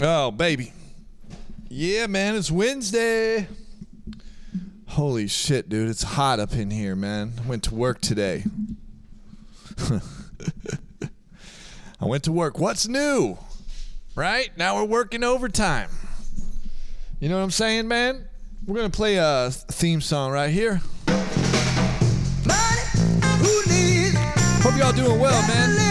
Oh, baby. Yeah, man, it's Wednesday. Holy shit, dude. It's hot up in here, man. I went to work today. I went to work. What's new? Right? Now we're working overtime. You know what I'm saying, man? We're going to play a theme song right here. Hope y'all doing well, man.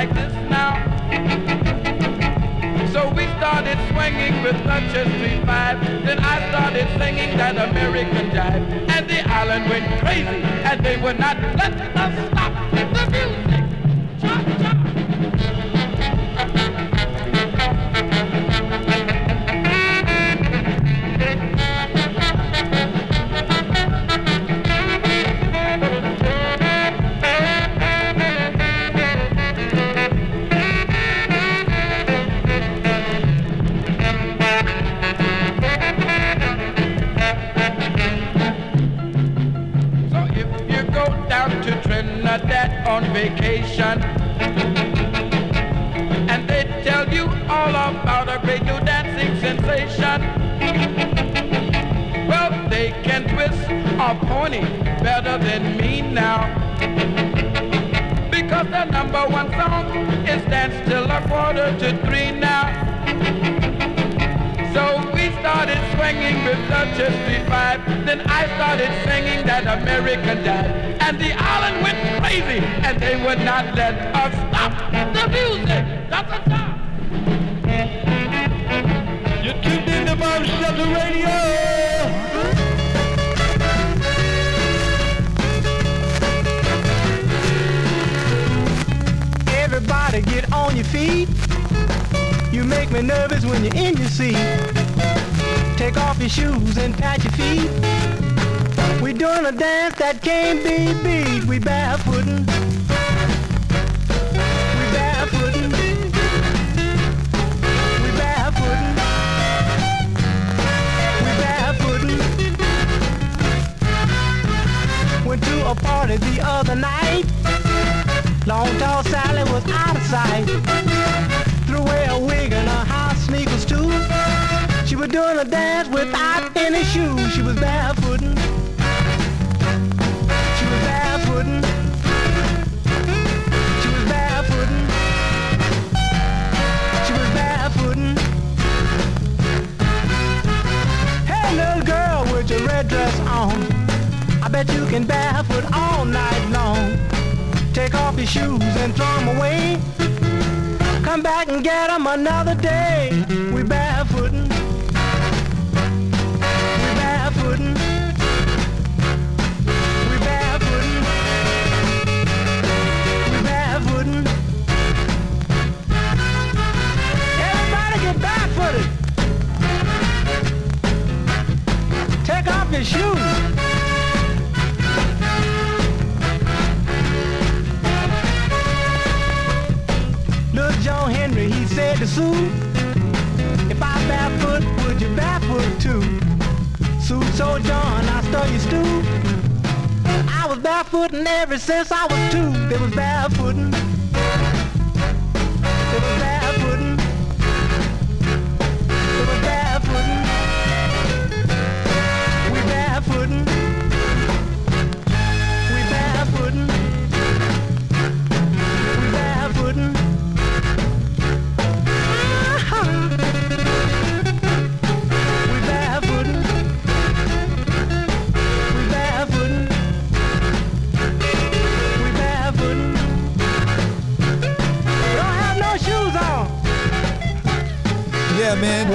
like this now. So we started swinging with such a sweet vibe. Then I started singing that American jive. And the island went crazy, and they would not let us stop. Pony better than me now. Because the number one song is Stand till a quarter to three now. So we started swinging with the Chesapeake vibe. Then I started singing that American dad. And the island went crazy and they would not let us stop the music. That's a stop. Make me nervous when you're in your seat. Take off your shoes and pat your feet. We're doing a dance that can't be beat. We barefootin'. We barefootin'. We barefootin'. We barefootin'. Went to a party the other night. Long tall Sally was out of sight. Doing a dance without any shoes. She was barefooting. She was barefooting. She was barefooting. She was barefooting. Hey little girl with your red dress on. I bet you can barefoot all night long. Take off your shoes and throw them away. Come back and get them another day. We barefootin'. Sue, if I barefoot, would you barefoot too? Sue John, I stole your stew. I was barefooting ever since I was two. It was barefooting. Yeah, man.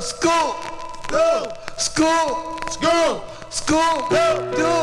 School, go, school, school, school, go, go, go.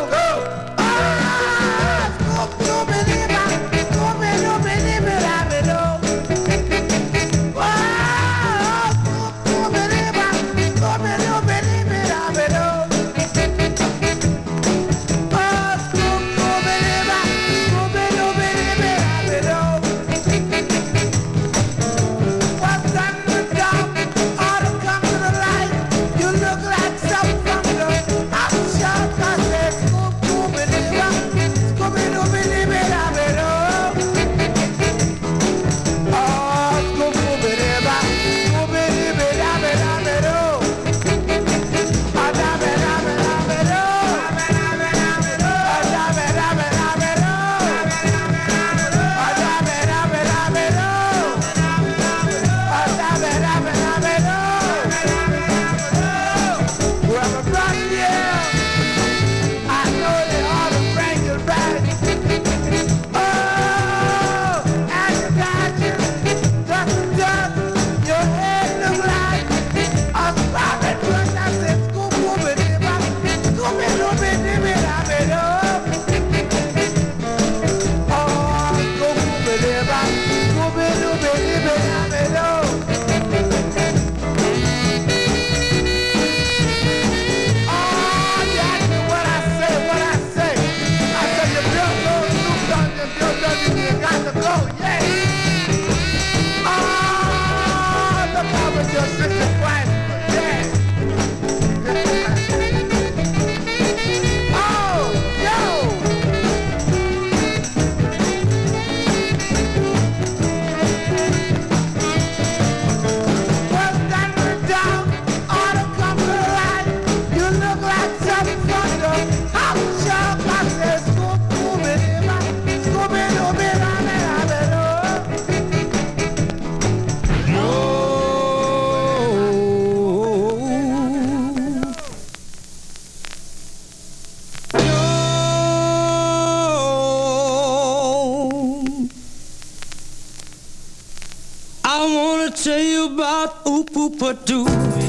tell you about oop oop a doo.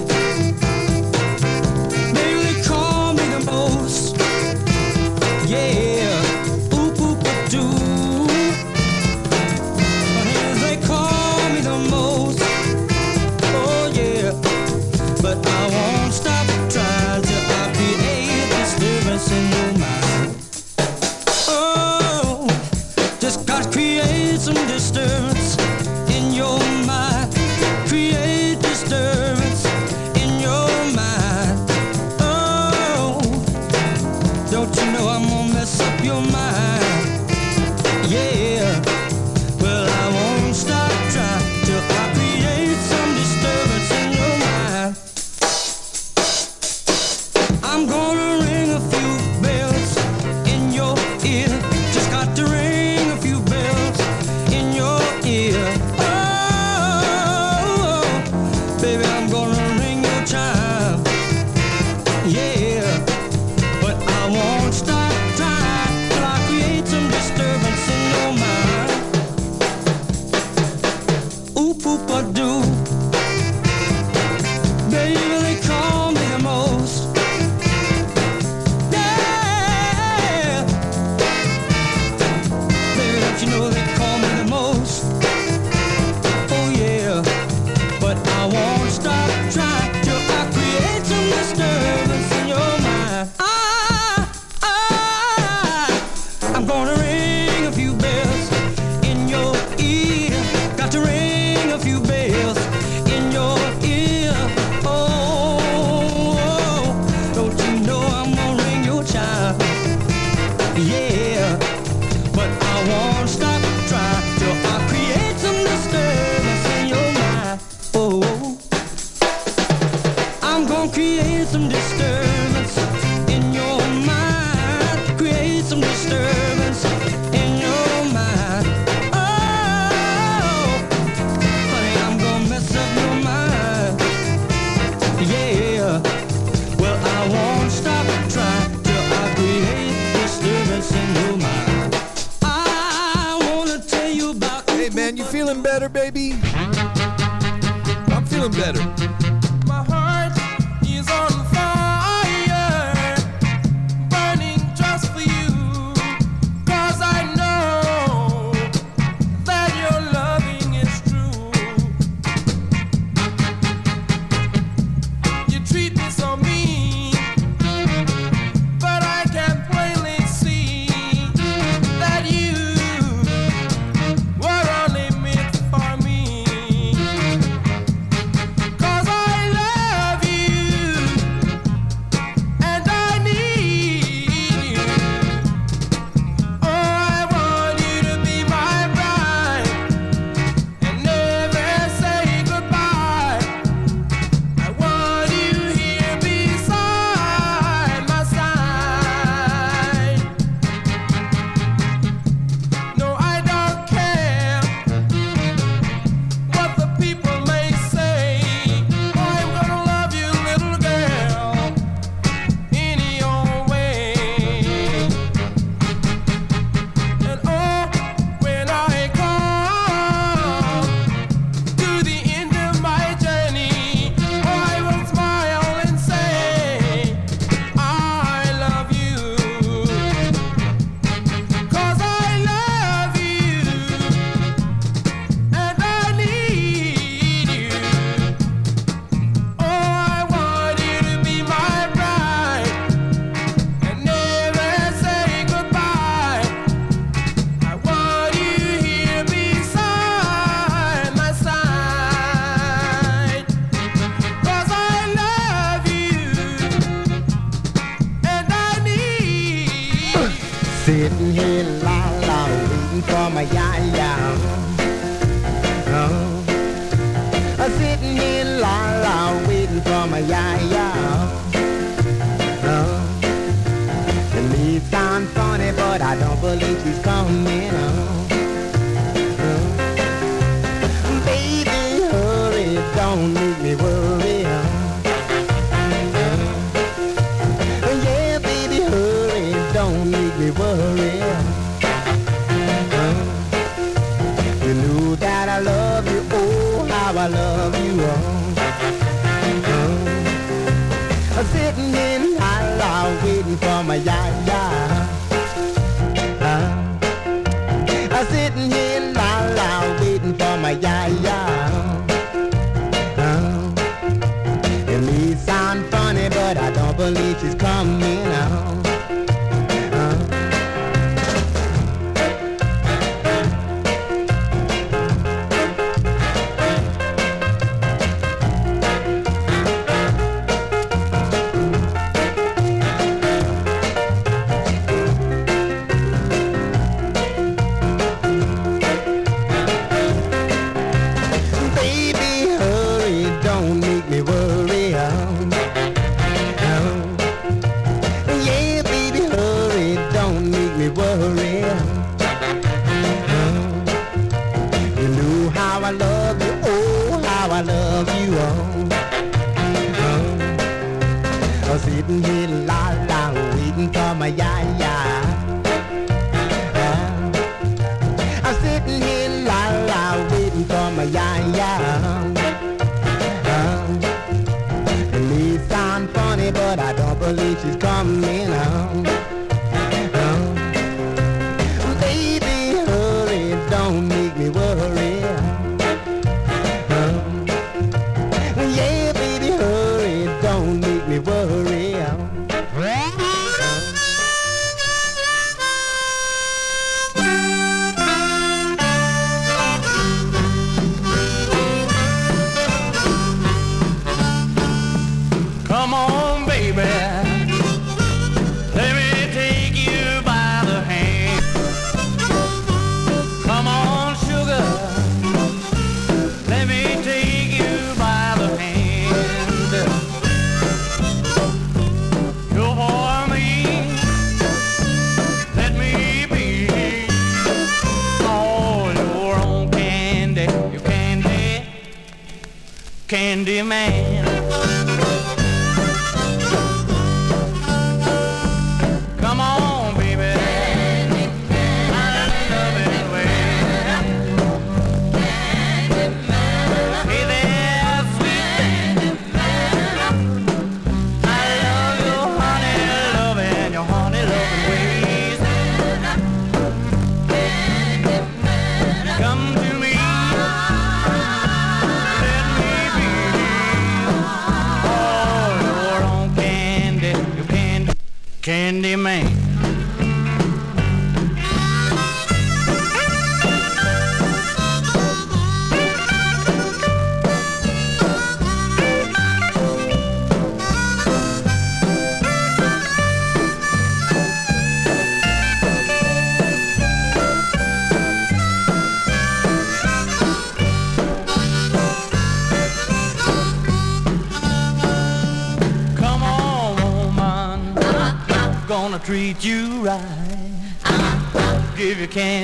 man.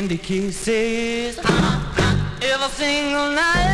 candy kisses every single night.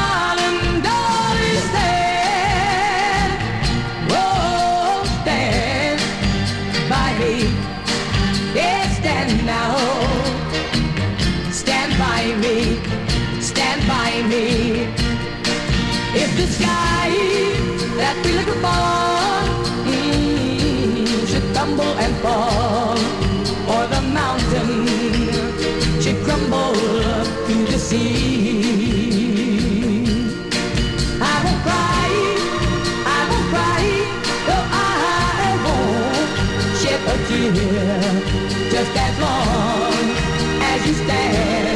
fall. Mm, tumble and fall or the mountain. She crumble up to the sea. I won't cry, I won't cry, though I won't shed a tear. Just as long as you stand.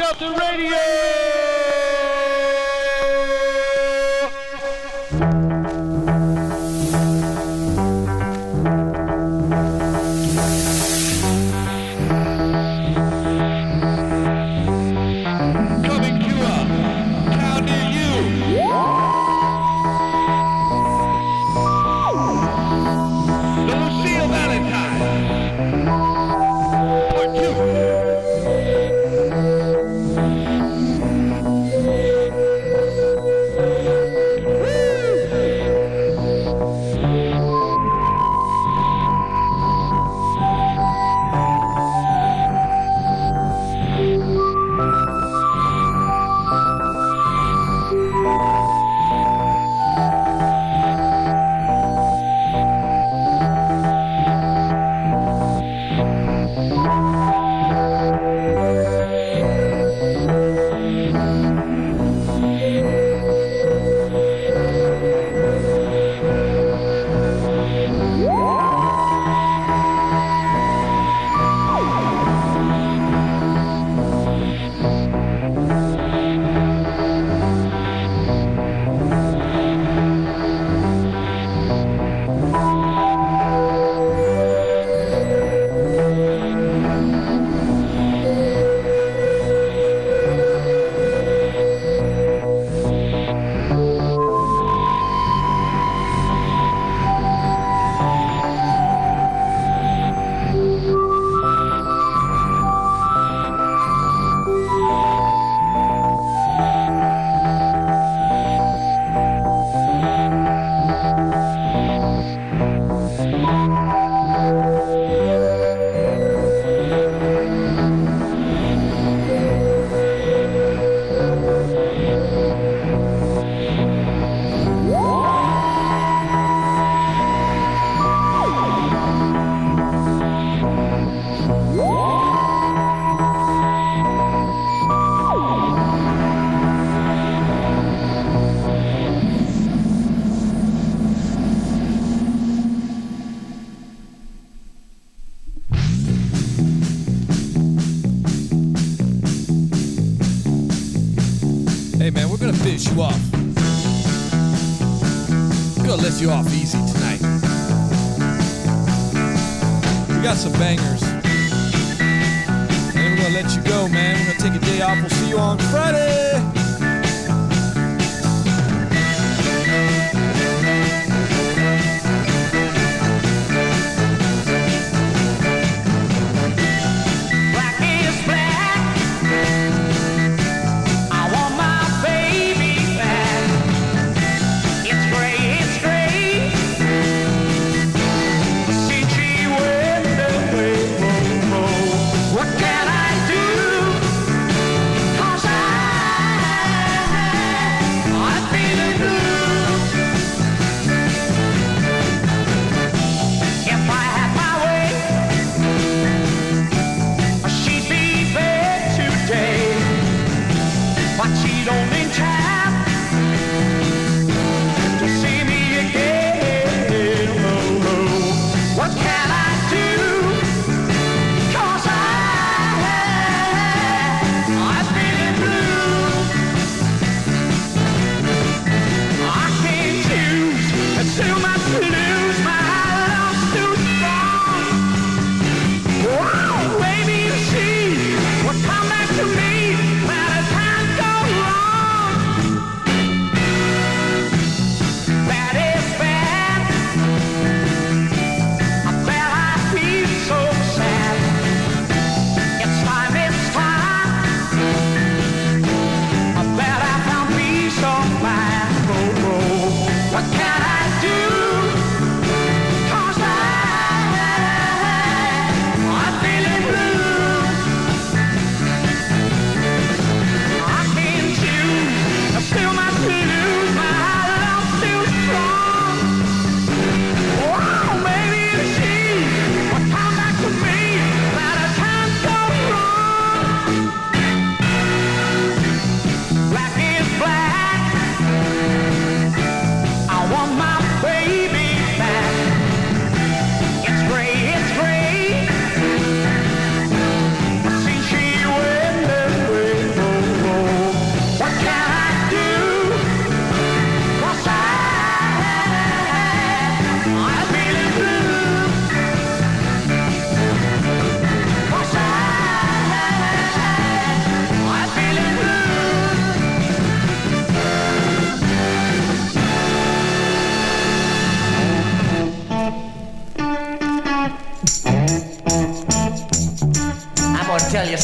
Shelter Radio. Gonna let you off easy tonight. We got some bangers. And we're gonna let you go, man. We're gonna take a day off. We'll see you on Friday.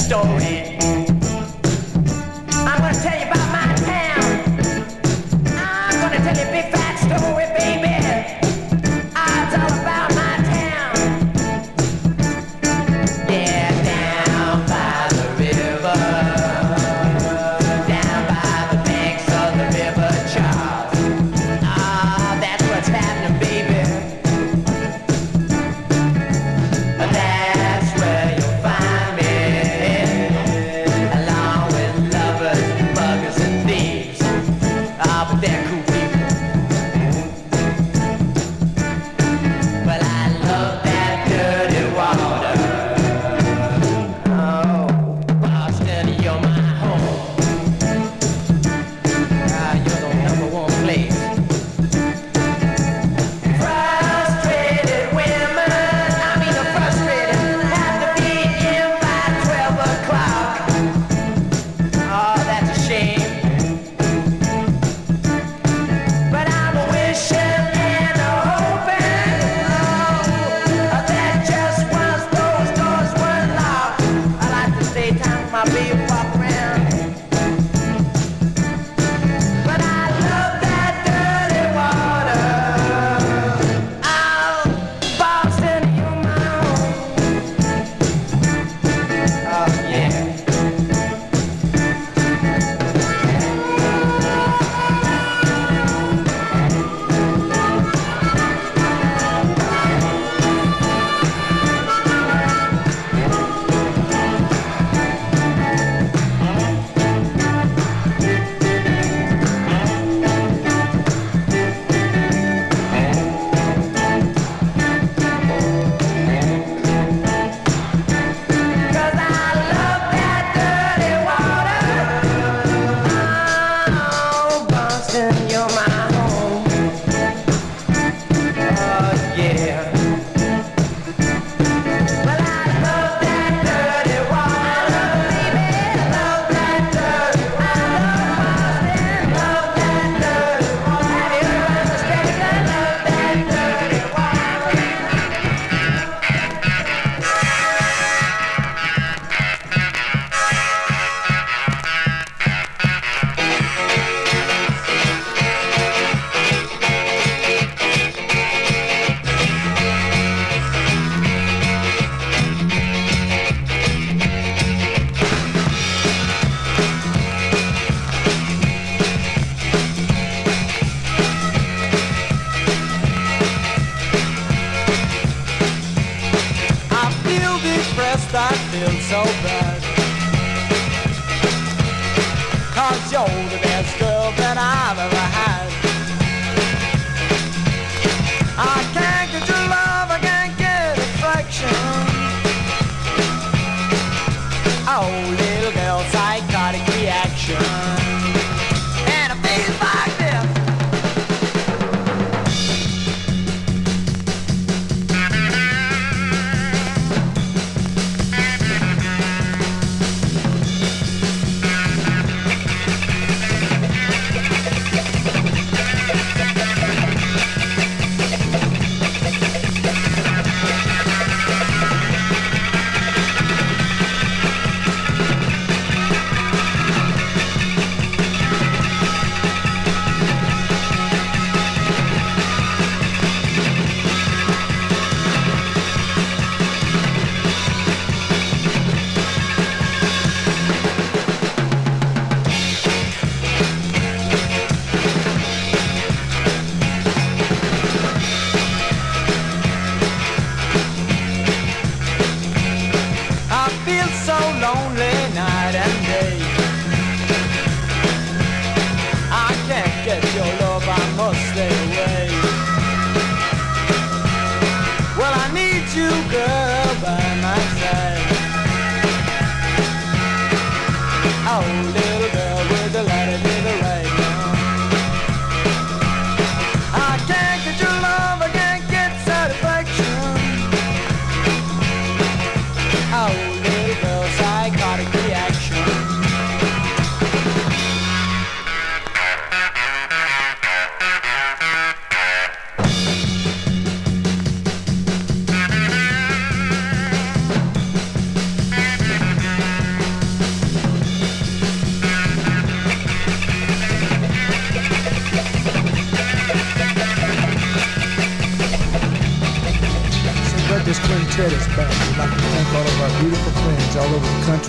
Story.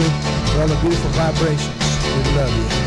For all the beautiful vibrations. We love you.